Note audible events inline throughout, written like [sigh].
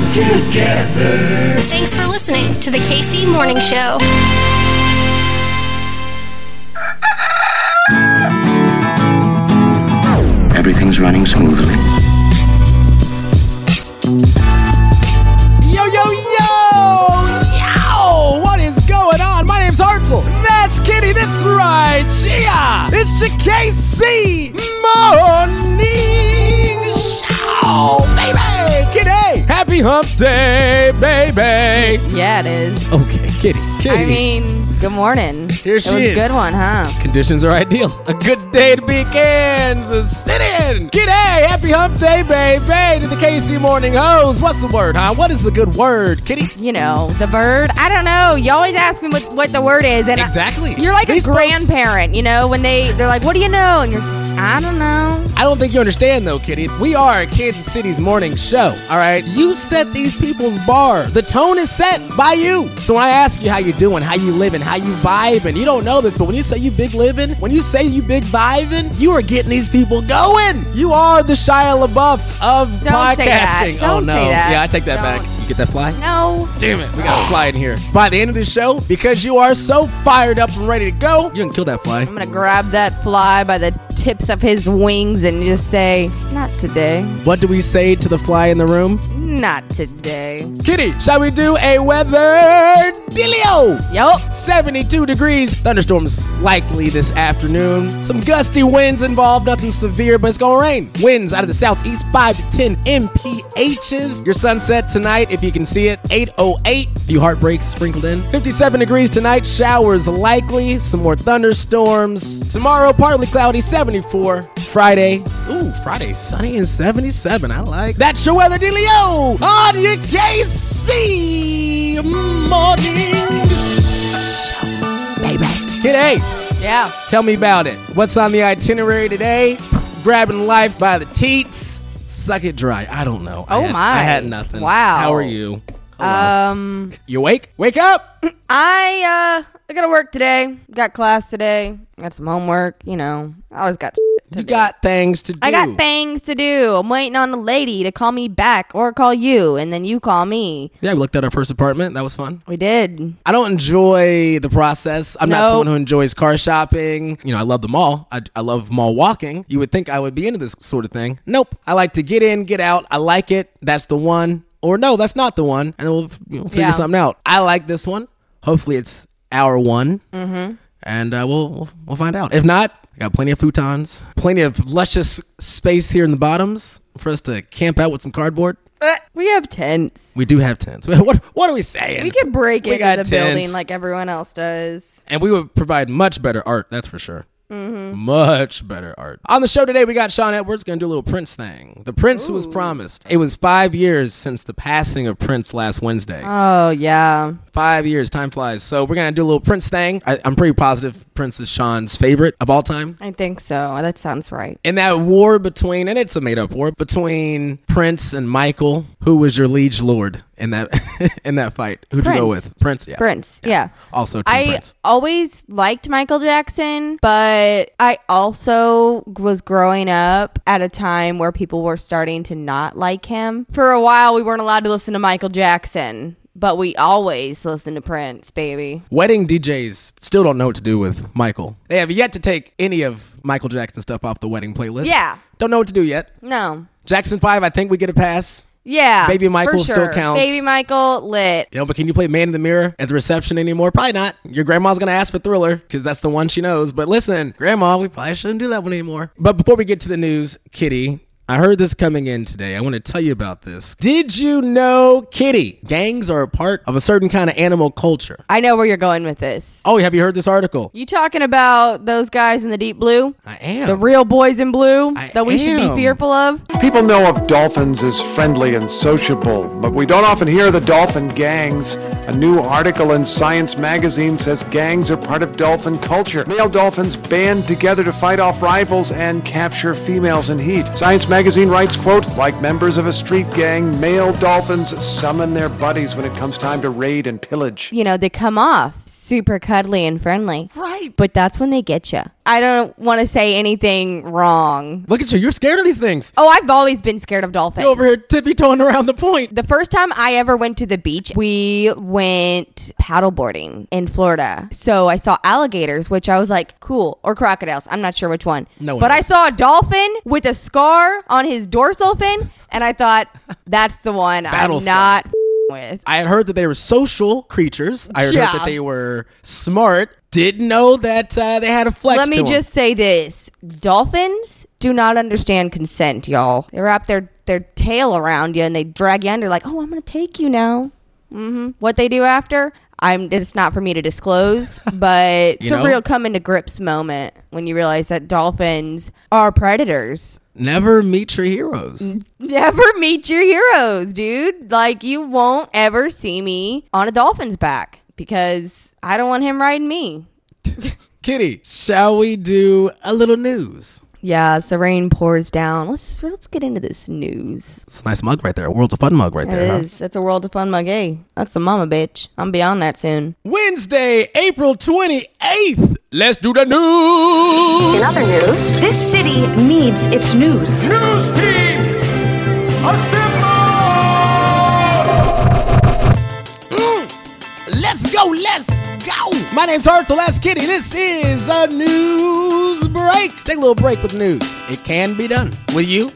all together. Thanks for listening to the KC Morning Show. Everything's running smoothly. Yo, yo, yo! Yo! What is going on? My name's Hartzell. That's Kitty. This is right. Yeah! It's your KC Morning Show, baby! Kitty! Happy Hump Day, baby! Yeah, it is. Okay, Kitty. Kitty. I mean, good morning. Here it she was is. a good one, huh? Conditions are ideal. A good day to be Kansas City. Kitty, happy hump day, baby. To the KC Morning Hose. What's the word, huh? What is the good word, Kitty? You know, the bird. I don't know. You always ask me what, what the word is, and I- Exactly. you're like These a folks- grandparent. You know, when they they're like, "What do you know?" and you're just, I don't know. I don't think you understand though, Kitty. We are Kansas City's morning show. All right, you set these people's bar. The tone is set by you. So when I ask you how you doing, how you living, how you vibing, you don't know this, but when you say you big living, when you say you big vibing, you are getting these people going. You are the Shia LaBeouf of Don't podcasting. say that. oh Don't no, say that. yeah, I take that Don't. back. You get that fly? No. Damn it, we got a fly in here. By the end of this show, because you are so fired up and ready to go, you can kill that fly. I'm gonna grab that fly by the tips of his wings and just say, "Not today. What do we say to the fly in the room? Not today." Kitty, shall we do a weather dealio? Yup. 72 degrees. Thunderstorms likely this afternoon. Some gusty winds involved, nothing severe, but it's gonna rain. Winds out of the southeast, 5 to 10 mphs. Your sunset tonight, if you can see it, 808. A few heartbreaks sprinkled in. 57 degrees tonight, showers likely. Some more thunderstorms. Tomorrow, partly cloudy, 74. Friday, ooh, Friday, sunny and 77. I like That's your weather dealio on your KC morning show, baby. Kitty, Yeah. tell me about it. What's on the itinerary today? Grabbing life by the teats. Suck it dry. I don't know. I Oh, had- my. I had nothing. Wow. How are you? Um, you wake, Wake up! I uh, I gotta work today. Got class today. Got some homework. You know, I always got. to You do. got things to do. I got things to do. I'm waiting on a lady to call me back or call you, and then you call me. Yeah, we looked at our first apartment. That was fun. We did. I don't enjoy the process. I'm not No. someone who enjoys car shopping. You know, I love the mall. I, I love mall walking. You would think I would be into this sort of thing. Nope. I like to get in, get out. I like it. That's the one. Or no, that's not the one. And we'll you know, figure Yeah. something out. I like this one. Hopefully, it's our one. Mm-hmm. And uh, we'll, we'll we'll find out. If not, I got plenty of futons, plenty of luscious space here in the bottoms for us to camp out with some cardboard. We have tents. We do have tents. [laughs] What what are we saying? We could break We into the building like everyone else does. and we would provide much better art. That's for sure. Mm-hmm. Much better art. On the show today, we got Sean Edwards going to do a little Prince thing. The Prince who was promised. It was five years since the passing of Prince last Wednesday. Oh yeah. five years, time flies. So we're going to do a little Prince thing. I, I'm pretty positive Prince is Sean's favorite of all time. I think so. That sounds right. And that war between, and it's a made up war between Prince and Michael, who was your liege lord in that [laughs] in that fight? Who'd you go with? Prince, yeah. Prince. Yeah. Also, Team I Prince. always liked Michael Jackson, but I also was growing up at a time where people were starting to not like him. For a while, we weren't allowed to listen to Michael Jackson, but we always listened to Prince, baby. Wedding DJs still don't know what to do with Michael. They have yet to take any of Michael Jackson stuff off the wedding playlist. Yeah. Don't know what to do yet. No. Jackson 5, I think we get a pass. Yeah. Baby Michael still counts. Baby Michael lit. You know, but can you play Man in the Mirror at the reception anymore? Probably not. Your grandma's gonna ask for Thriller because that's the one she knows. But listen, Grandma, we probably shouldn't do that one anymore. But before we get to the news, Kitty, I heard this coming in today. I want to tell you about this. Did you know, Kitty, gangs are a part of a certain kind of animal culture? I know where you're going with this. Oh, have you heard this article? You talking about those guys in the deep blue? I am. The real boys in blue I that we should be fearful of? People know of dolphins as friendly and sociable, but we don't often hear of the dolphin gangs. A new article in Science magazine says gangs are part of dolphin culture. Male dolphins band together to fight off rivals and capture females in heat. Science magazine magazine writes, quote, like members of a street gang, male dolphins summon their buddies when it comes time to raid and pillage. You know, they come off super cuddly and friendly. Right. But that's when they get you. I don't want to say anything wrong. Look at you. You're scared of these things. Oh, I've always been scared of dolphins. You're over here tippy toeing around the point. The first time I ever went to the beach, we went paddleboarding in Florida. So I saw alligators, which I was like, cool, or crocodiles. I'm not sure which one. No one but I saw a dolphin with a scar on his dorsal fin, and I thought, that's the one Battle I'm not with. I had heard that they were social creatures. I had heard that they were smart. Didn't know that uh, they had a flex Let me to just say this: dolphins do not understand consent, y'all. They wrap their their tail around you and they drag you under, like, "Oh, I'm gonna take you now." hmm What they do after, I'm. It's not for me to disclose, [laughs] but it's You a real come into grips moment when you realize that dolphins are predators. Never meet your heroes. Never meet your heroes, dude. Like you won't ever see me on a dolphin's back because I don't want him riding me. [laughs] Kitty, shall we do a little news? Yeah, so rain pours down. Let's let's get into this news. It's a nice mug right there. World's a fun mug right It there. huh? is. That's a world of fun mug. Hey, that's a mama bitch. I'm beyond that soon. Wednesday, April 28th. Let's do the news. In other news, this city needs its news. News team, assemble! Let's go. Let's go. My name's Hartzell. Kitty. This is a news break. Take a little break with news. It can be done with you,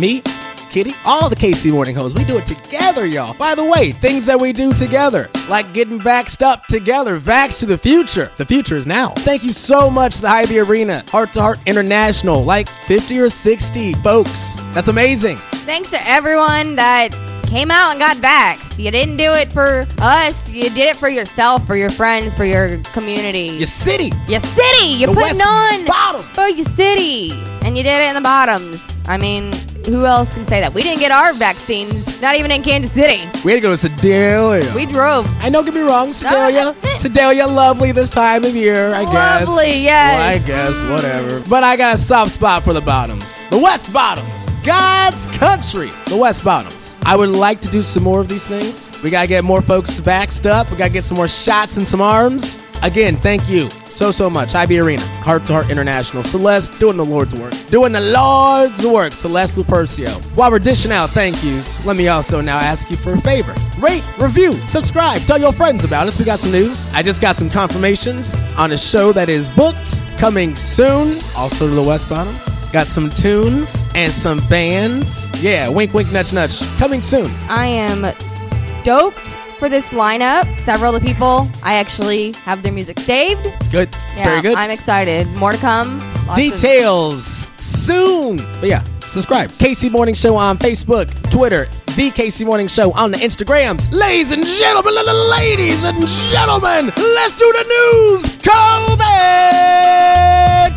me, Kitty, all the KC Morning Hosts. We do it together, y'all. By the way, things that we do together, like getting vaxxed up together, Vax to the future. The future is now. Thank you so much, the Hy-Vee Arena, Heart to Heart International, like 50 or 60 folks. That's amazing. Thanks to everyone that came out and got vaxxed. You didn't do it for us. You did it for yourself, for your friends, for your community. Your city. Your city. You put West on. Bottom. For your city. And you did it in the bottoms. I mean, who else can say that? We didn't get our vaccines, not even in Kansas City. We had to go to Sedalia. We drove. I know, get me wrong, Sedalia. Sedalia, lovely this time of year, I guess. Lovely, yes. Well, I guess, whatever. But I got a soft spot for the bottoms. The West Bottoms. God's country. The West Bottoms. I would like to do some more of these things. We gotta get more folks vaxxed up. We gotta get some more shots and some arms. Again, thank you so, so much. Hy-Vee Arena, Heart to Heart International, Celeste doing the Lord's work. Doing the Lord's work, Celeste Lupercio. While we're dishing out thank yous, let me also now ask you for a favor. Rate, review, subscribe, tell your friends about us. We got some news. I just got some confirmations on a show that is booked, coming soon, also to the West Bottoms. Got some tunes and some bands. Yeah, wink, wink, nudge, nudge. Coming soon. I am stoked for this lineup. Several of the people, I actually have their music saved. It's good. It's Yeah, very good. I'm excited. More to come. Lots of- Details soon. But yeah, subscribe. KC Morning Show on Facebook, Twitter, The KC Morning Show on the Instagrams. Ladies and gentlemen, ladies and gentlemen, let's do the news. COVID.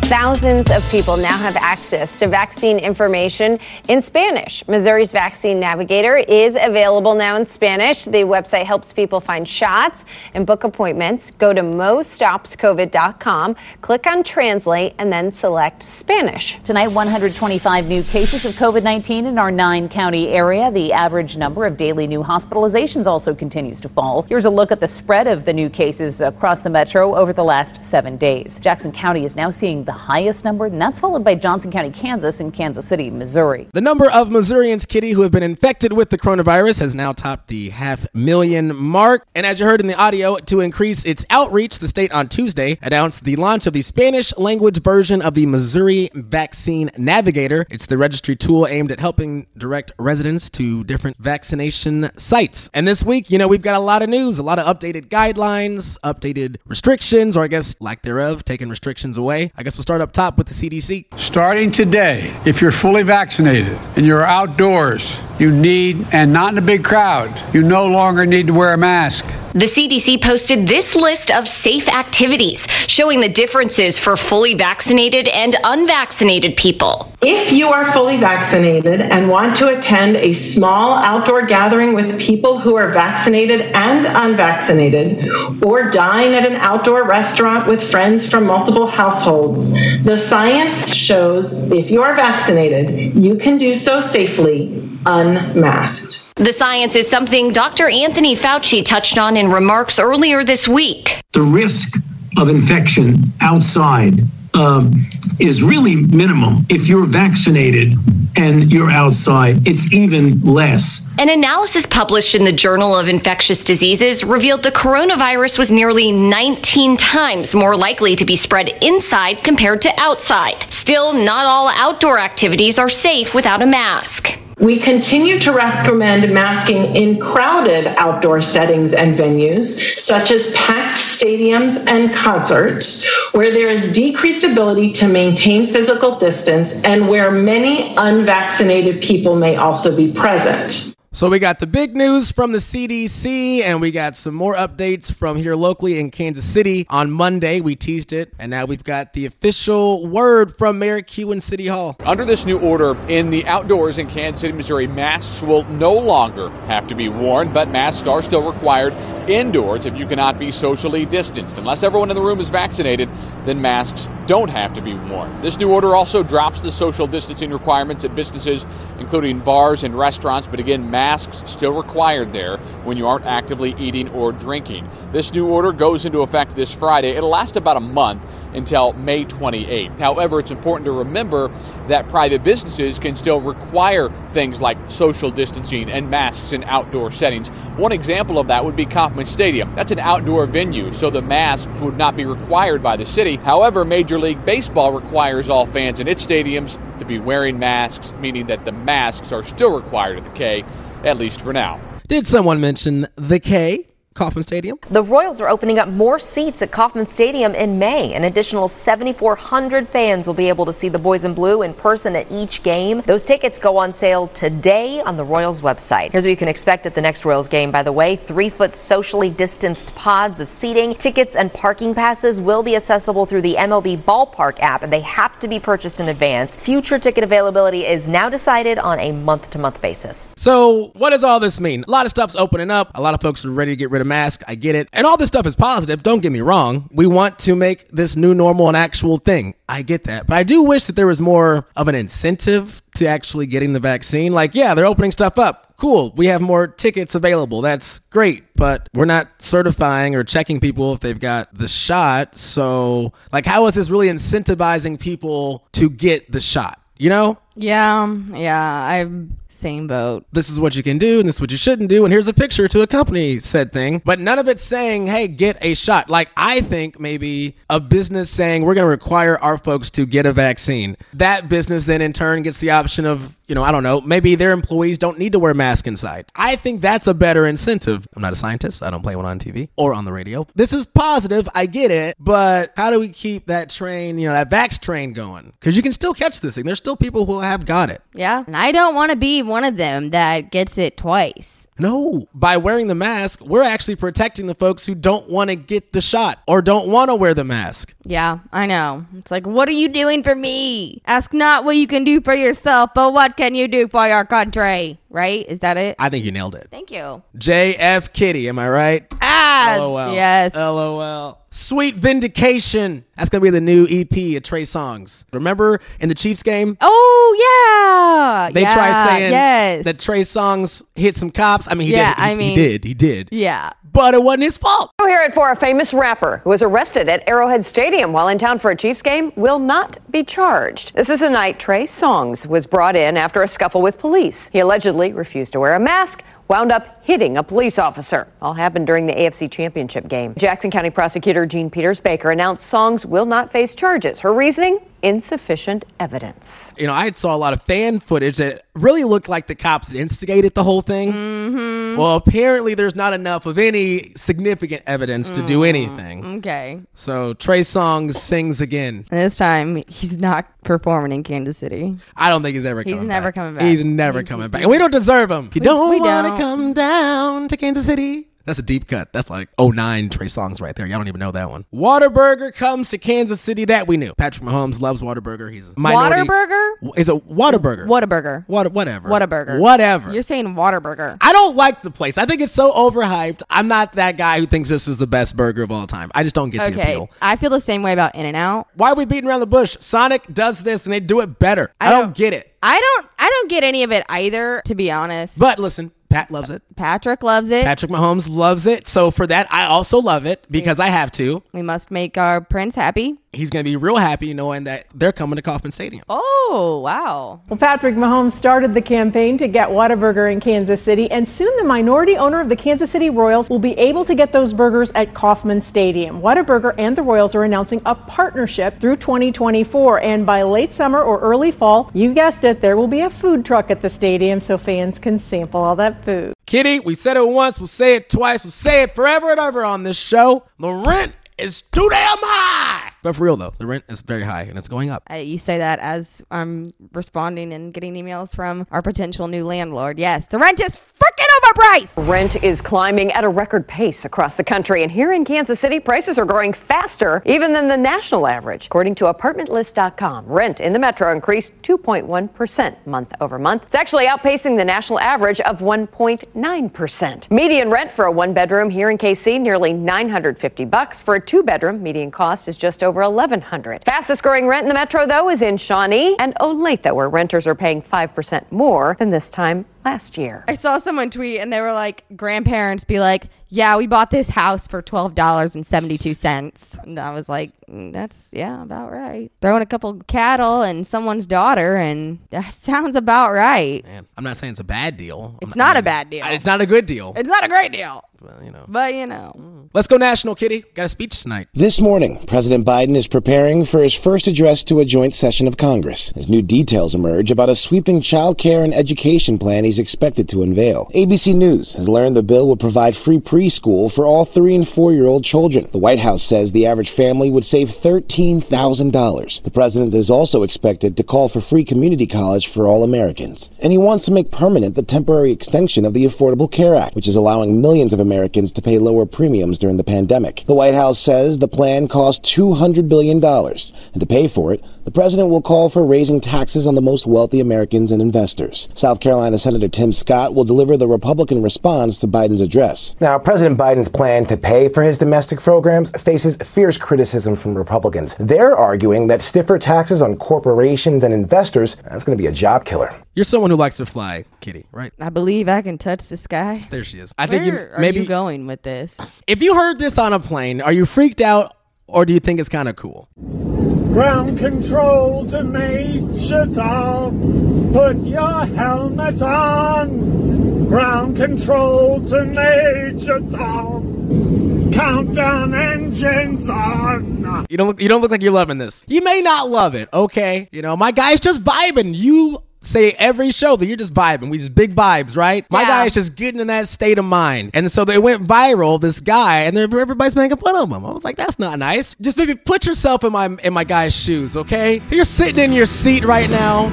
Thousands of people now have access to vaccine information in Spanish. Missouri's Vaccine Navigator is available now in Spanish. The website helps people find shots and book appointments. Go to mostopscovid.com, click on Translate, and then select Spanish. Tonight, 125 new cases of COVID 19 in our nine county area. The average number of daily new hospitalizations also continues to fall. Here's a look at the spread of the new cases across the metro over the last seven days. Jackson County is now seeing the highest number, and that's followed by Johnson County, Kansas, and Kansas City, Missouri. The number of Missourians, Kitty, who have been infected with the coronavirus has now topped the half million mark. And as you heard in the audio, to increase its outreach, the state on Tuesday announced the launch of the Spanish language version of the Missouri Vaccine Navigator. It's the registry tool aimed at helping direct residents to different vaccination sites. And this week, you know, we've got a lot of news, a lot of updated guidelines, updated restrictions, or I guess lack thereof, taking restrictions away. I guess we'll start up top with the CDC. Starting today, if you're fully vaccinated and you're outdoors, you need, and not in a big crowd, you no longer need to wear a mask. The CDC posted this list of safe activities showing the differences for fully vaccinated and unvaccinated people. If you are fully vaccinated and want to attend a small outdoor gathering with people who are vaccinated and unvaccinated, or dine at an outdoor restaurant with friends from multiple households, the science shows if you are vaccinated, you can do so safely, unmasked. The science is something Dr. Anthony Fauci touched on in remarks earlier this week. The risk of infection outside um, is really minimum. If you're vaccinated and you're outside, it's even less. An analysis published in the Journal of Infectious Diseases revealed the coronavirus was nearly 19 times more likely to be spread inside compared to outside. Still, not all outdoor activities are safe without a mask. We continue to recommend masking in crowded outdoor settings and venues, such as packed stadiums and concerts, where there is decreased ability to maintain physical distance and where many unvaccinated people may also be present. So we got the big news from the CDC, and we got some more updates from here locally in Kansas City. On Monday, we teased it, and now we've got the official word from Mayor Kewen City Hall. Under this new order in the outdoors in Kansas City, Missouri, masks will no longer have to be worn, but masks are still required indoors if you cannot be socially distanced. Unless everyone in the room is vaccinated, then masks don't have to be worn. This new order also drops the social distancing requirements at businesses, including bars and restaurants, but again, masks still required there when you aren't actively eating or drinking. This new order goes into effect this Friday. It'll last about a month until May 28th. However, it's important to remember that private businesses can still require things like social distancing and masks in outdoor settings. One example of that would be Kauffman Stadium. That's an outdoor venue, so the masks would not be required by the city. However, Major League Baseball requires all fans in its stadiums to be wearing masks, meaning that the masks are still required at the K, at least for now. Did someone mention the K? Kauffman Stadium. The Royals are opening up more seats at Kauffman Stadium in May. An additional 7,400 fans will be able to see the boys in blue in person at each game. Those tickets go on sale today on the Royals website. Here's what you can expect at the next Royals game, by the way. Three foot socially distanced pods of seating. Tickets and parking passes will be accessible through the MLB Ballpark app, and they have to be purchased in advance. Future ticket availability is now decided on a month to month basis. So, what does all this mean? A lot of stuff's opening up. A lot of folks are ready to get rid of mask. I get it. And all this stuff is positive. Don't get me wrong. We want to make this new normal an actual thing. I get that. But I do wish that there was more of an incentive to actually getting the vaccine. Like, yeah, they're opening stuff up. Cool. We have more tickets available. That's great. But we're not certifying or checking people if they've got the shot. So, like, how is this really incentivizing people to get the shot? You know? Yeah, um, yeah, I'm same boat. this is what you can do and this is what you shouldn't do and here's a picture to accompany said thing. But none of it's saying hey get a shot. Like i think maybe a business saying we're going to require our folks to get a vaccine. That business then in turn gets the option of you know i don't know maybe their employees don't need to wear masks inside i think that's a better incentive i'm not a scientist i don't play one on tv or on the radio this is positive i get it but how do we keep that train you know that vax train going because you can still catch this thing there's still people who have got it Yeah, and I don't want to be one of them that gets it twice. No, by wearing the mask, we're actually protecting the folks who don't want to get the shot or don't want to wear the mask. Yeah, I know. It's like, what are you doing for me? Ask not what you can do for yourself, but what can you do for your country? Right? Is that it? I think you nailed it. Thank you. JF Kitty, am I right? Ah, LOL. yes. LOL. Sweet Vindication. That's going to be the new EP of Trey Songz. Remember in the Chiefs game? Oh yeah. They Yeah, tried saying yes. that Trey Songz hit some cops. I mean, he Yeah, did. He, I mean- he did. He did. Yeah. But it wasn't his fault. We're here at for a famous rapper who was arrested at Arrowhead Stadium while in town for a Chiefs game will not be charged. This is the night Trey Songz was brought in after a scuffle with police. He allegedly refused to wear a mask, wound up hitting a police officer. All happened during the AFC Championship game. Jackson County prosecutor Jean Peters Baker announced Songz will not face charges. Her reasoning? Insufficient evidence. You know, I saw a lot of fan footage that really looked like the cops instigated the whole thing. Mm-hmm. Well, apparently there's not enough of any significant evidence to Mm. do anything. Okay. So Trey Songz sings again. And this time he's not performing in Kansas City. I don't think he's ever He's coming never back. coming back. He's never coming back. And we don't deserve him. You We- don't want to come down to Kansas City. That's a deep cut. That's like 09 Trey Songz right there. Y'all don't even know that one. Waterburger comes to Kansas City. That we knew. Patrick Mahomes loves Waterburger. He's a minority. Waterburger? Is a Whataburger. Whataburger. What, whatever. Whataburger. Whatever. You're saying Waterburger. I don't like the place. I think it's so overhyped. I'm not that guy who thinks this is the best burger of all time. I just don't get the Okay. appeal. I feel the same way about In and Out. Why are we beating around the bush? Sonic does this and they do it better. I, don't, get it. I don't I don't get any of it either, to be honest. But listen, Pat loves it. Patrick loves it. Patrick Mahomes loves it. So for that, I also love it because I have to. we must make our prince happy. He's going to be real happy knowing that they're coming to Kauffman Stadium. Oh, wow. Well, Patrick Mahomes started the campaign to get Whataburger in Kansas City, and soon the minority owner of the Kansas City Royals will be able to get those burgers at Kauffman Stadium. Whataburger and the Royals are announcing a partnership through 2024, and by late summer or early fall, you guessed it, there will be a food truck at the stadium so fans can sample all that food. Kitty, we said it once, we'll say it twice, we'll say it forever and ever on this show. The rent is too damn high. But for real though, the rent is very high and it's going up. Uh, you say that as I'm responding and getting emails from our potential new landlord. Yes, the rent is freaking overpriced. Rent is climbing at a record pace across the country, and here in Kansas City, prices are growing faster even than the national average. According to ApartmentList.com, rent in the metro increased 2.1% month over month. It's actually outpacing the national average of 1.9%. Median rent for a one-bedroom here in KC nearly 950 bucks. For a two-bedroom, median cost is just over 1100. Fastest growing rent in the metro though is in Shawnee and Olathe, where renters are paying 5% more than this time last year. I saw someone tweet and they were like, grandparents be like, yeah, we bought this house for $12.72. And I was like, "Mm, that's, yeah, about right. Throwing a couple cattle and someone's daughter, and that [laughs] sounds about right. Man, I'm not saying it's a bad deal. It's not a bad deal. It's not a good deal. It's not a great deal. Well, you know. But, you know. Let's go national, Kitty. Got a speech tonight. This morning, President Biden is preparing for his first address to a joint session of Congress as new details emerge about a sweeping child care and education plan he's expected to unveil. ABC News has learned the bill would provide free preschool for all three and four year old children. The White House says the average family would save $13,000. The president is also expected to call for free community college for all Americans. And he wants to make permanent the temporary extension of the Affordable Care Act, which is allowing millions of Americans to pay lower premiums during the pandemic. The White House says the plan costs $200 billion. And to pay for it, the president will call for raising taxes on the most wealthy Americans and investors. South Carolina Senator Tim Scott will deliver the Republican response to Biden's address. Now, President Biden's plan to pay for his domestic programs faces fierce criticism from Republicans. They're arguing that stiffer taxes on corporations and investors that's going to be a job killer. You're someone who likes to fly, Kitty, right? I believe I can touch the sky. There she is. I think you Where are you going with this? if you heard this on a plane, are you freaked out or do you think it's kind of cool? Ground control to Major Tom. Put your helmet on. Ground control to Major Tom. Countdown engines on. You don't look, you don't look like you're loving this. You may not love it, okay? You know, my guy's just vibing. You say every show that you're just vibing. We just big vibes, right? My guy is just getting in that state of mind. And so they went viral, this guy, and then everybody's making fun of him. I was like, that's not nice. Just maybe put yourself in my in my guy's shoes, okay? You're sitting in your seat right now,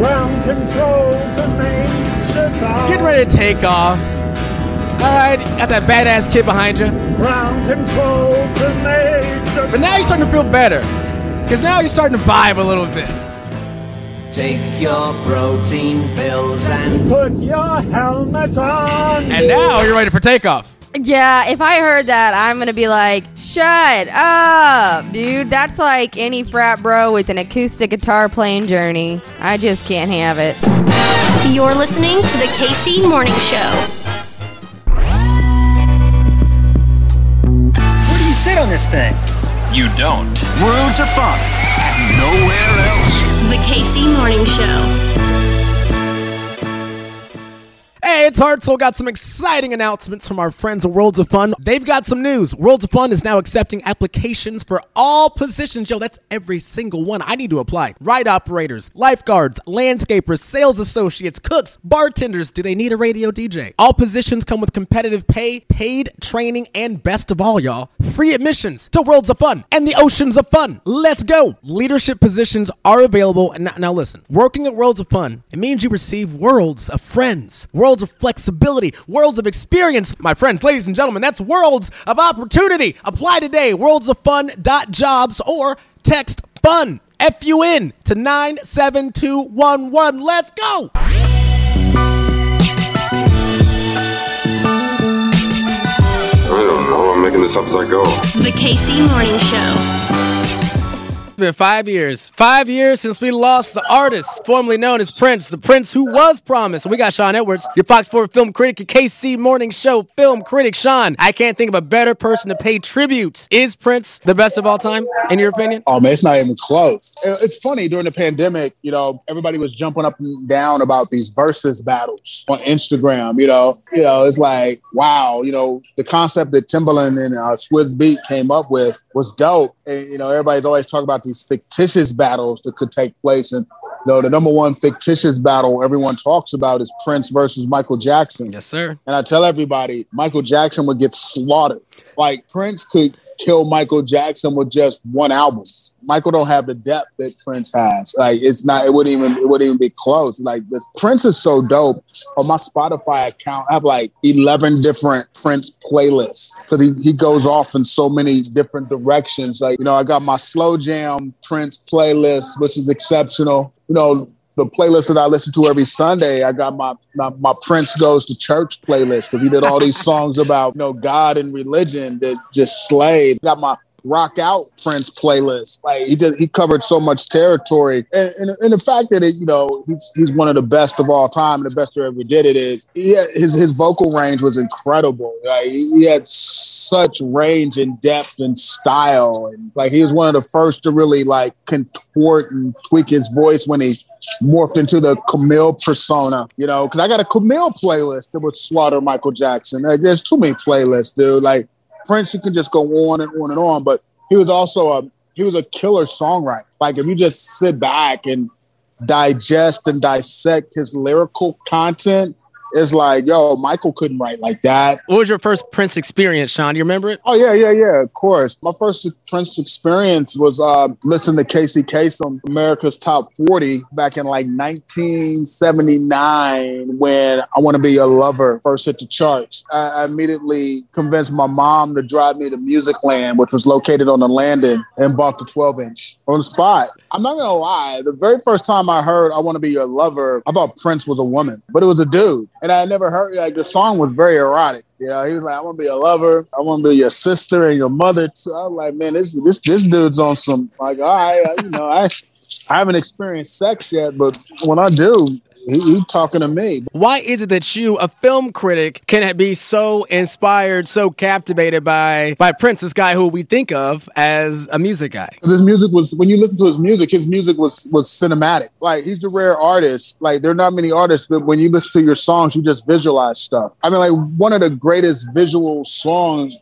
Ground control to Major Tom. getting ready to take off. All right, got that badass kid behind you. Ground control to Major But now you're starting to feel better. Because now you're starting to vibe a little bit. Take your protein pills and put your helmet on. And now you're ready for takeoff. Yeah, if I heard that, I'm gonna be like, shut up, dude. That's like any frat bro with an acoustic guitar playing journey. I just can't have it. You're listening to the KC Morning Show. Where do you sit on this thing? You don't. Worlds of fun. Nowhere else. Hartzell. Got some exciting announcements from our friends at Worlds of Fun. They've got some news. Worlds of Fun is now accepting applications for all positions. Yo, that's every single one. I need to apply. Ride operators, lifeguards, landscapers, sales associates, cooks, bartenders. Do they need a radio DJ? All positions come with competitive pay, paid training, and best of all, y'all, free admissions to Worlds of Fun and the Oceans of Fun. Let's go. Leadership positions are available. And now, now listen, working at Worlds of Fun, it means you receive worlds of friends. Worlds of flexibility, worlds of experience. My friends, ladies and gentlemen, that's worlds of opportunity. Apply today, worldsofun.jobs or text FUN, F U N, to 97211. Let's go! I don't know. I'm making this up as I go. The KC Morning Show. Been five years. Five years since we lost the artist formerly known as Prince, the Prince who was promised. And we got Sean Edwards, your Fox 4 film critic, KC Morning Show film critic. Sean, I can't think of a better person to pay tribute. Is Prince the best of all time, in your opinion? Oh man, it's not even close. It's funny during the pandemic, you know, everybody was jumping up and down about these Verzuz battles on Instagram. You know, you know, it's like wow, you know, the concept that Timbaland and uh, Swizz Beatz came up with was dope. And you know, everybody's always talking about these fictitious battles that could take place and. You know, the number one fictitious battle everyone talks about is Prince versus Michael Jackson. Yes, sir. And I tell everybody, Michael Jackson would get slaughtered. Like Prince could kill Michael Jackson with just one album. Michael don't have the depth that Prince has. Like it's not. It wouldn't even. It wouldn't even be close. Like this. Prince is so dope. On my Spotify account, I have like eleven different Prince playlists because he, he goes off in so many different directions. Like you know, I got my slow jam Prince playlist, which is exceptional. You know, the playlist that I listen to every Sunday, I got my my, my Prince goes to church playlist because he did all these songs about you know God and religion that just slayed. Got my rock out Prince playlist. Like he did, he covered so much territory, and, and, and the fact that it, you know he's he's one of the best of all time, and the best who ever did it is yeah his his vocal range was incredible. Like he, he had such range and depth and style, and like he was one of the first to really like contort and tweak his voice when he morphed into the Camille persona, you know, because I got a Camille playlist that would slaughter Michael Jackson. Like, there's too many playlists, dude. Like Prince, you can just go on and on and on, but he was also a he was a killer songwriter. Like if you just sit back and digest and dissect his lyrical content, it's like, yo, Michael couldn't write like that. What was your first Prince experience, Sean? Do you remember it? Oh yeah, yeah, yeah. Of course. My first Prince experience was uh, listening to Casey Kasem, America's Top 40, back in like 1979 when I Want to Be Your Lover first hit the charts. I, I immediately convinced my mom to drive me to Musicland, which was located on the landing, and bought the 12 inch on the spot. I'm not gonna lie. The very first time I heard "I Want to Be Your Lover," I thought Prince was a woman, but it was a dude, and I never heard like the song was very erotic. You know, he was like, "I want to be a lover. I want to be your sister and your mother." Too. I was like, "Man, this this this dude's on some like, all right, you know, I I haven't experienced sex yet, but when I do, he, he talking to me." Why is it that you, a film critic, can be so inspired, so captivated by by Prince, this guy who we think of as a music guy? His music was when you listen to his music, his music was was cinematic. Like he's the rare artist. Like there are not many artists that when you listen to your songs, you just visualize stuff. I mean, like one of the greatest visual songs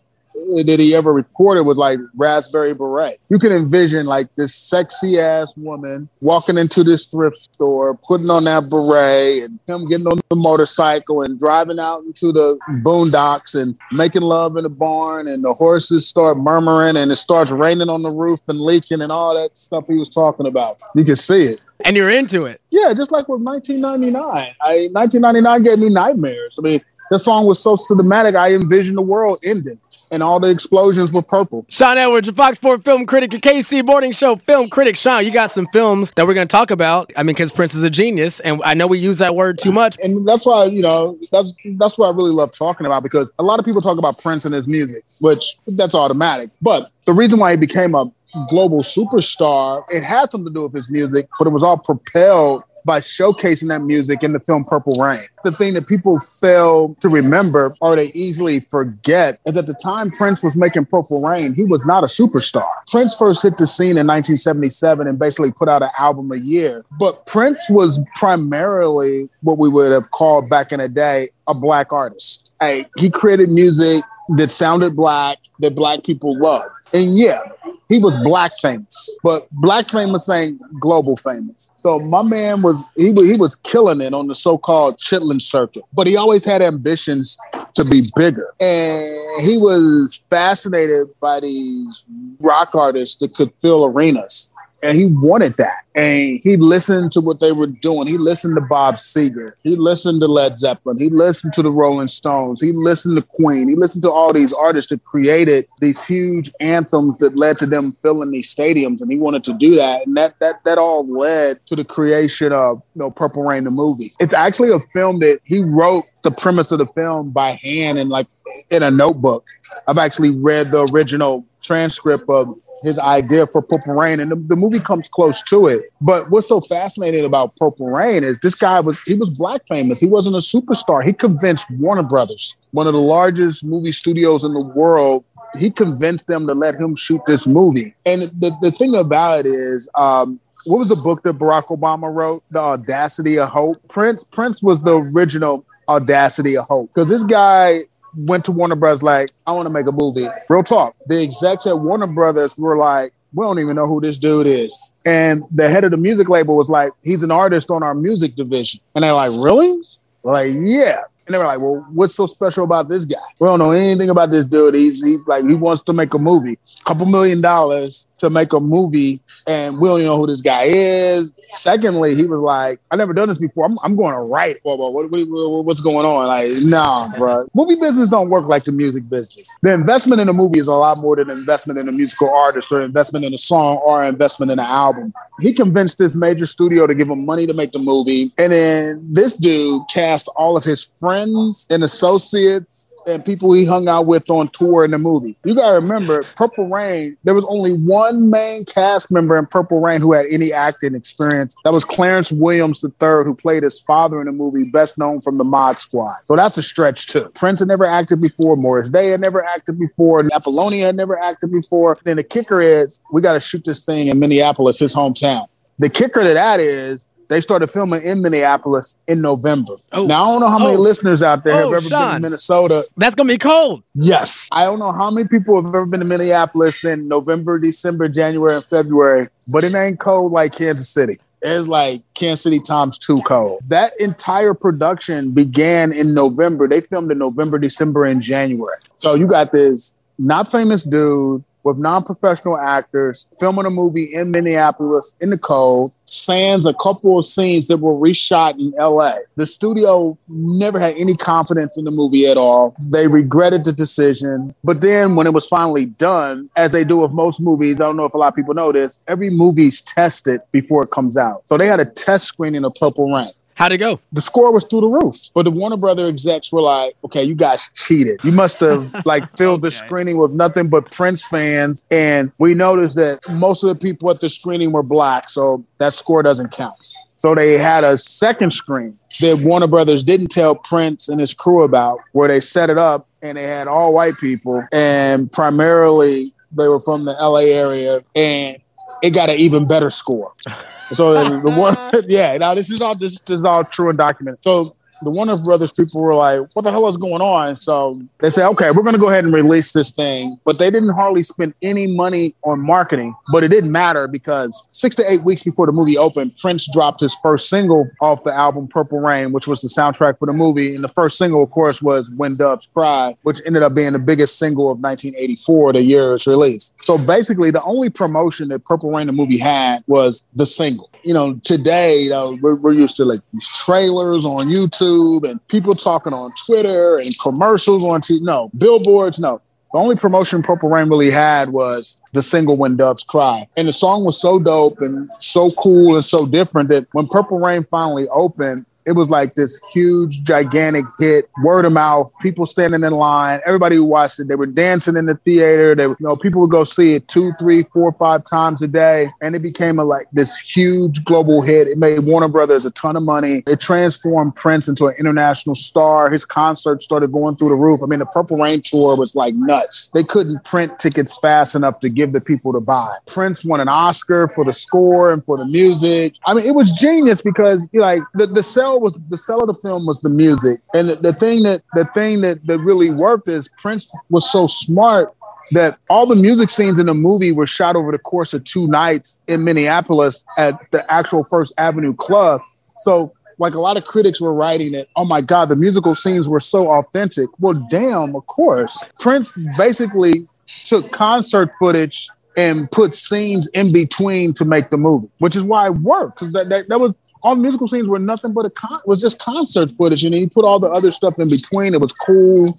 that he ever recorded was like Raspberry Beret. You can envision like this sexy ass woman walking into this thrift store, putting on that beret, and him getting on the motorcycle and driving out into the boondocks and making love in the barn, and the horses start murmuring, and it starts raining on the roof and leaking, and all that stuff he was talking about. You can see it. And you're into it. Yeah, just like with 1999. I 1999 gave me nightmares. I mean, the song was so cinematic. I envisioned the world ending, and all the explosions were purple. Sean Edwards, your Fox 4 film critic, your KC Morning Show film critic. Sean, you got some films that we're going to talk about. I mean, because Prince is a genius, and I know we use that word too much. and that's why you know that's that's what I really love talking about because a lot of people talk about Prince and his music, which that's automatic. But the reason why he became a global superstar, it had something to do with his music, but it was all propelled by showcasing that music in the film Purple Rain. The thing that people fail to remember or they easily forget is at the time Prince was making Purple Rain, he was not a superstar. Prince first hit the scene in 1977 and basically put out an album a year. But Prince was primarily what we would have called back in the day a black artist. Hey, he created music that sounded black, that black people loved. And yeah, he was black famous, but black famous ain't global famous. So my man was he was, he was killing it on the so-called chitlin circuit, but he always had ambitions to be bigger. And he was fascinated by these rock artists that could fill arenas. And he wanted that. And he listened to what they were doing. He listened to Bob Seger. He listened to Led Zeppelin. He listened to the Rolling Stones. He listened to Queen. He listened to all these artists that created these huge anthems that led to them filling these stadiums. And he wanted to do that. And that that that all led to the creation of you know Purple Rain, the movie. It's actually a film that he wrote the premise of the film by hand and like in a notebook. I've actually read the original transcript of his idea for Purple Rain, and the, the, movie comes close to it. But what's so fascinating about Purple Rain is this guy was he was black famous. He wasn't a superstar. He convinced Warner Brothers, one of the largest movie studios in the world. He convinced them to let him shoot this movie. And the, the thing about it is, um, what was the book that Barack Obama wrote? The Audacity of Hope. Prince Prince was the original Audacity of Hope because this guy went to Warner Brothers like, I want to make a movie. Real talk. The execs at Warner Brothers were like, we don't even know who this dude is. And the head of the music label was like, he's an artist on our music division. And they're like, really? Like, yeah. And they were like, well, what's so special about this guy? We don't know anything about this dude. He's, he's like, he wants to make a movie. A couple million dollars to make a movie and we don't even know who this guy is. Secondly, he was like, I never done this before. I'm, I'm going to write. Well, well, what, what, what's going on? Like, nah, bro. Movie business don't work like the music business. The investment in a movie is a lot more than investment in a musical artist or investment in a song or investment in an album. He convinced this major studio to give him money to make the movie. And then this dude cast all of his friends and associates and people he hung out with on tour in the movie. You gotta remember, Purple Rain, there was only one main cast member in Purple Rain who had any acting experience. That was Clarence Williams III, who played his father in the movie, best known from the Mod Squad. So that's a stretch too. Prince had never acted before, Morris Day had never acted before, Apollonia had never acted before. Then the kicker is we gotta shoot this thing in Minneapolis, his hometown. The kicker to that is they started filming in Minneapolis in November. Oh. Now I don't know how many oh. listeners out there oh, have ever Sean. been to Minnesota. That's gonna be cold. Yes, I don't know how many people have ever been to Minneapolis in November, December, January, and February, but it ain't cold like Kansas City. It's like Kansas City times two cold. That entire production began in November. They filmed in November, December, and January. So you got this not famous dude with non-professional actors filming a movie in Minneapolis in the cold, sans a couple of scenes that were reshot in LA. The studio never had any confidence in the movie at all. They regretted the decision. But then when it was finally done, as they do with most movies, I don't know if a lot of people know this, every movie's tested before it comes out. So they had a test screening of Purple Rain. How'd it go? The score was through the roof. But the Warner Brother execs were like, okay, you guys cheated. You must have [laughs] like filled okay. the screening with nothing but Prince fans. And we noticed that most of the people at the screening were black. So that score doesn't count. So they had a second screen that Warner Brothers didn't tell Prince and his crew about, where they set it up and they had all white people and primarily they were from the LA area and it got an even better score. [laughs] So the, one, [laughs] [laughs] yeah. Now this is all this, this is all true and documented. So the Warner Brothers people were like, "What the hell is going on?" So they said, "Okay, we're going to go ahead and release this thing." But they didn't hardly spend any money on marketing. But it didn't matter because six to eight weeks before the movie opened, Prince dropped his first single off the album "Purple Rain," which was the soundtrack for the movie. And the first single, of course, was "When Doves Cry," which ended up being the biggest single of 1984, the year it was released. So basically, the only promotion that Purple Rain the movie had was the single. You know, today, know, we're, we're used to like trailers on YouTube YouTube and people talking on Twitter and commercials on TV. No, billboards, no. The only promotion Purple Rain really had was the single When Doves Cry. And the song was so dope and so cool and so different that when Purple Rain finally opened, it was like this huge, gigantic hit, word of mouth, people standing in line, everybody who watched it, they were dancing in the theater. They, you know, people would go see it two, three, four, five times a day. And it became a like this huge global hit. It made Warner Brothers a ton of money. It transformed Prince into an international star. His concerts started going through the roof. I mean, the Purple Rain tour was like nuts. They couldn't print tickets fast enough to give the people to buy. Prince won an Oscar for the score and for the music. I mean, it was genius because like the, the sell was the sell of the film was the music, and the, the thing that the thing that that really worked is Prince was so smart that all the music scenes in the movie were shot over the course of two nights in Minneapolis at the actual First Avenue Club. So, like a lot of critics were writing it, oh my God, the musical scenes were so authentic. Well, damn, of course. Prince basically took concert footage and put scenes in between to make the movie, which is why it worked because that, that that was all the musical scenes were nothing but a con- was just concert footage, and he put all the other stuff in between. It was cool.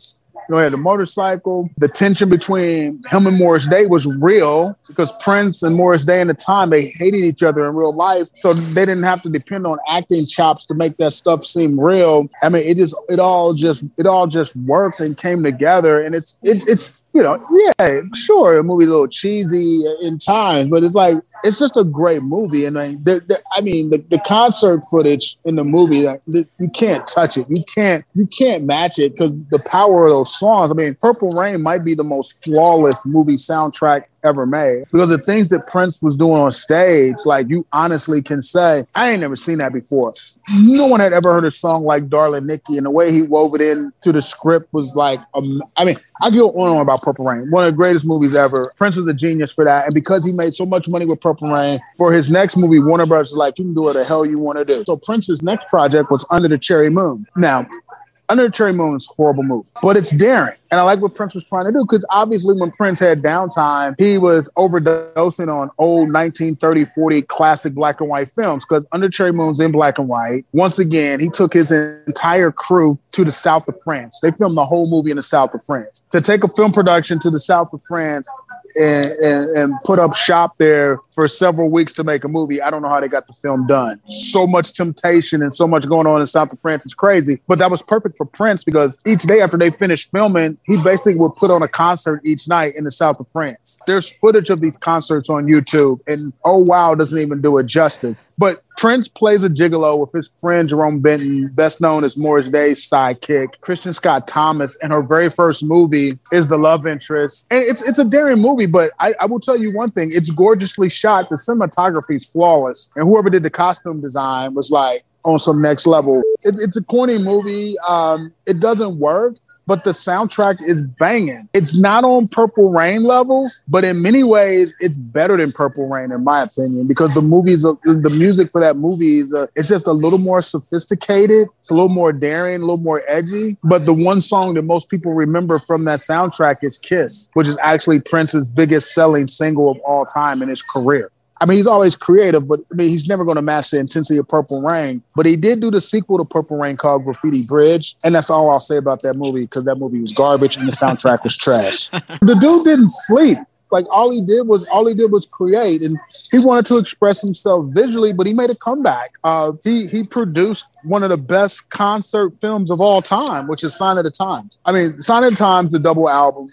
You know, he had a motorcycle. The tension between him and Morris Day was real because Prince and Morris Day in the time they hated each other in real life, so they didn't have to depend on acting chops to make that stuff seem real. I mean, it just it all just it all just worked and came together, and it's it's it's you know yeah sure a movie a little cheesy in times, but it's like it's just a great movie, and I, the, the, I mean, the, the concert footage in the movie, like, you can't touch it. You can't, you can't match it because the power of those songs. I mean, Purple Rain might be the most flawless movie soundtrack ever made because the things that Prince was doing on stage, like you honestly can say, I ain't never seen that before. No one had ever heard a song like "Darling Nikki," and the way he wove it into the script was like, um, I mean, I go on and on about Purple Rain, one of the greatest movies ever. Prince was a genius for that, and because he made so much money with Purple Rain, for his next movie, Warner Bros. is like, you can do what the hell you want to do. So Prince's next project was Under the Cherry Moon. Now. Under Moon is a horrible movie, but it's daring. And I like what Prince was trying to do because obviously, when Prince had downtime, he was overdosing on old 1930, 40 classic black and white films because Under Cherry Moon's in black and white. Once again, he took his entire crew to the south of France. They filmed the whole movie in the south of France. To take a film production to the south of France and, and, put up shop there for several weeks to make a movie. I don't know how they got the film done. So much temptation and so much going on in South of France is crazy. But that was perfect for Prince because each day after they finished filming, he basically would put on a concert each night in the South of France. There's footage of these concerts on YouTube, and oh wow, doesn't even do it justice. But Prince plays a gigolo with his friend Jerome Benton, best known as Morris Day's sidekick. Kristin Scott Thomas, and her very first movie is the love interest. And it's it's a daring movie, but I, I will tell you one thing: it's gorgeously shot. The cinematography is flawless, and whoever did the costume design was like on some next level. It's it's a corny movie. Um, it doesn't work but the soundtrack is banging. It's not on Purple Rain levels, but in many ways, it's better than Purple Rain, in my opinion, because the movies, the music for that movie is, uh, it's just a little more sophisticated. It's a little more daring, a little more edgy. But the one song that most people remember from that soundtrack is Kiss, which is actually Prince's biggest selling single of all time in his career. I mean, he's always creative, but I mean, he's never going to match the intensity of Purple Rain. But he did do the sequel to Purple Rain called Graffiti Bridge, and that's all I'll say about that movie because that movie was garbage and the soundtrack was trash. [laughs] the dude didn't sleep. Like all he did was all he did was create, and he wanted to express himself visually, but he made a comeback. Uh, he he produced one of the best concert films of all time, which is Sign of the Times. I mean, Sign of the Times, the double album,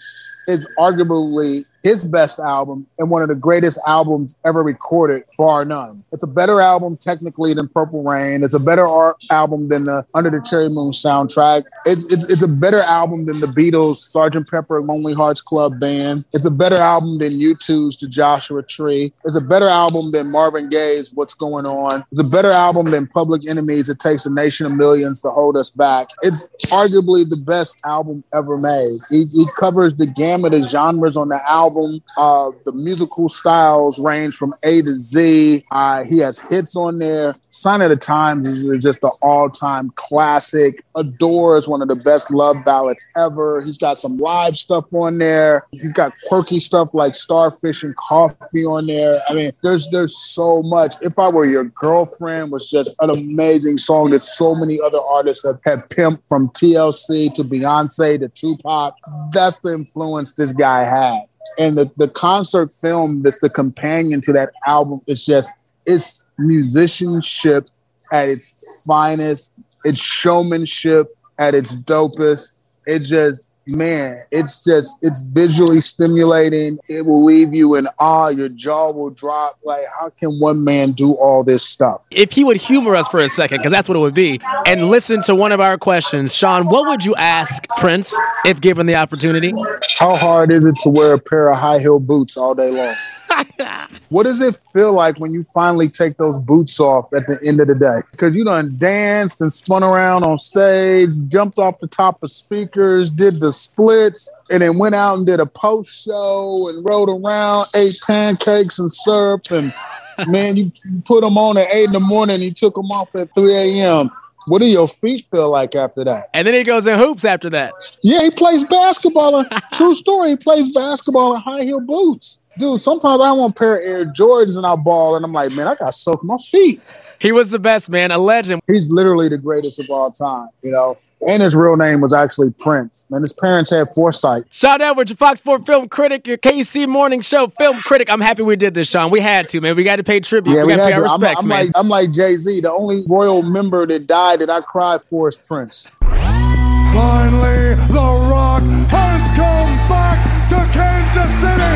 is arguably his best album and one of the greatest albums ever recorded, bar none. It's a better album technically than Purple Rain. It's a better art album than the Under the Cherry Moon soundtrack. It's, it's, it's a better album than the Beatles' Sgt. Pepper Lonely Hearts Club Band. It's a better album than U2's The Joshua Tree. It's a better album than Marvin Gaye's What's Going On. It's a better album than Public Enemy's. It takes a nation of millions to hold us back. It's arguably the best album ever made. He, he covers the gamut of genres on the album. Uh, the musical styles range from A to Z. Uh, he has hits on there. Sign of the Times is just an all-time classic. Adore is one of the best love ballads ever. He's got some live stuff on there. He's got quirky stuff like Starfish and Coffee on there. I mean, there's there's so much. If I Were Your Girlfriend was just an amazing song that so many other artists have, have pimped from TLC to Beyonce to Tupac. That's the influence this guy had and the the concert film that's the companion to that album is just it's musicianship at its finest. It's showmanship at its dopest. It just man it's just it's visually stimulating. It will leave you in awe. Your jaw will drop. Like how can one man do all this stuff? If he would humor us for a second, because that's what it would be, and listen to one of our questions, Sean, what would you ask Prince if given the opportunity? how hard is it to wear a pair of high heel boots all day long [laughs] what does it feel like when you finally take those boots off at the end of the day? Because you done danced and spun around on stage, jumped off the top of speakers, did the splits, and then went out and did a post show and rode around, ate pancakes and syrup, and [laughs] man, you put them on at eight in the morning, you took them off at 3 a.m. What do your feet feel like after that? And then he goes in hoops after that. Yeah, he plays basketball. in- [laughs] True story. He plays basketball in high heel boots. Dude, sometimes I want a pair of Air Jordans and I ball, and I'm like, man, I got to soak my feet. He was the best, man. A legend. He's literally the greatest of all time, you know. And his real name was actually Prince. And his parents had foresight. Sean Edwards, your Fox Sports film critic, your KC Morning Show film critic. I'm happy we did this, Sean. We had to, man. We got to pay tribute. Yeah, we we got to had pay our to. I'm, I'm man. like I'm like Jay Z. The only royal member that died that I cried for is Prince. Finally, The Rock has come back to Kansas City.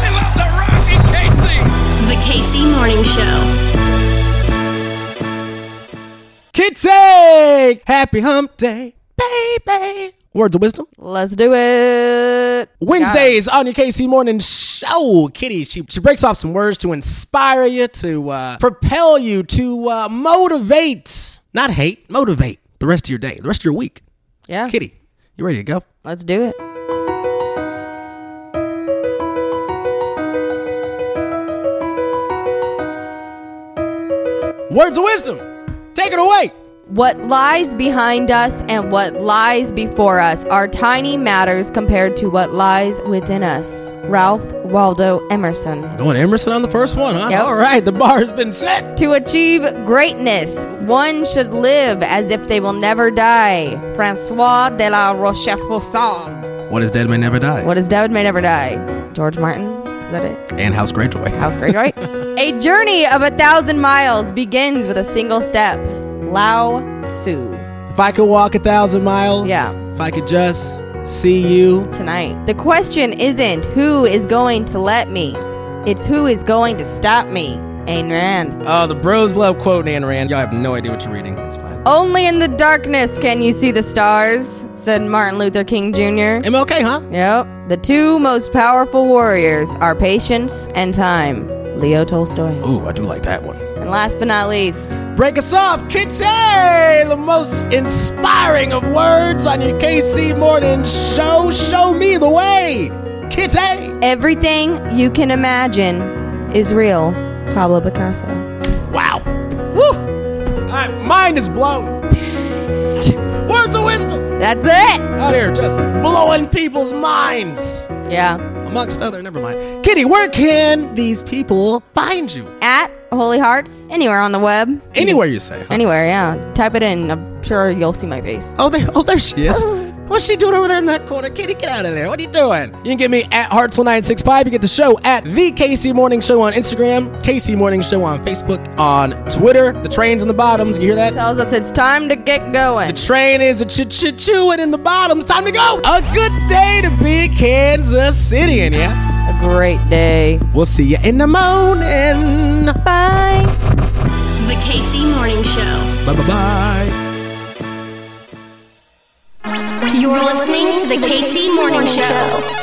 They love The Rock and KC. The KC Morning Show. Kitty! Happy hump day, baby. Words of wisdom. Let's do it. Wednesdays on your KC Morning Show. Kitty, she, she breaks off some words to inspire you, to uh, propel you, to uh, motivate, not hate, motivate the rest of your day, the rest of your week. Yeah. Kitty, you ready to go? Let's do it. Words of wisdom. Take it away. What lies behind us and what lies before us are tiny matters compared to what lies within us. Ralph Waldo Emerson. Going Emerson on the first one, huh? Yep. All right, the bar has been set. To achieve greatness, one should live as if they will never die. Francois de la Rochefoucauld. What is dead may never die. What is dead may never die. George Martin. Is that it? And House Greyjoy. House Greyjoy. [laughs] a journey of a thousand miles begins with a single step. Lao Tzu. If I could walk a thousand miles, Yeah. If I could just see you tonight. The question isn't who is going to let me, it's who is going to stop me. Ayn Rand. Oh, the bros love quoting Ayn Rand. Y'all have no idea what you're reading. It's fine. Only in the darkness can you see the stars, said Martin Luther King Jr. MLK, huh? Yep. The two most powerful warriors are patience and time. Leo Tolstoy. Ooh, I do like that one. And last but not least, Break us off, Kitty! The most inspiring of words on your KC Morning Show. Show me the way, Kitty! everything you can imagine is real. Pablo Picasso. Wow. Woo! My mind is blown. Words of wisdom. That's it. Out here just blowing people's minds. Yeah. Amongst other, never mind. Kitty, where can these people find you? At Holey Hearts, anywhere on the web. Anywhere you say. huh? Anywhere, yeah. Type it in. I'm sure you'll see my face. Oh, there, oh, there she is. [laughs] What's she doing over there in that corner? Kitty, get out of there. What are you doing? You can get me at Hartzell965. You get the show at The KC Morning Show on Instagram, KC Morning Show on Facebook, on Twitter. The train's in the bottoms. You hear that? Tells us it's time to get going. The train is a ch ch chewing in the bottoms. Time to go. A good day to be Kansas City, and yeah. A great day. We'll see you in the morning. Bye. The KC Morning Show. Bye bye bye. You're listening to the KC Morning Show.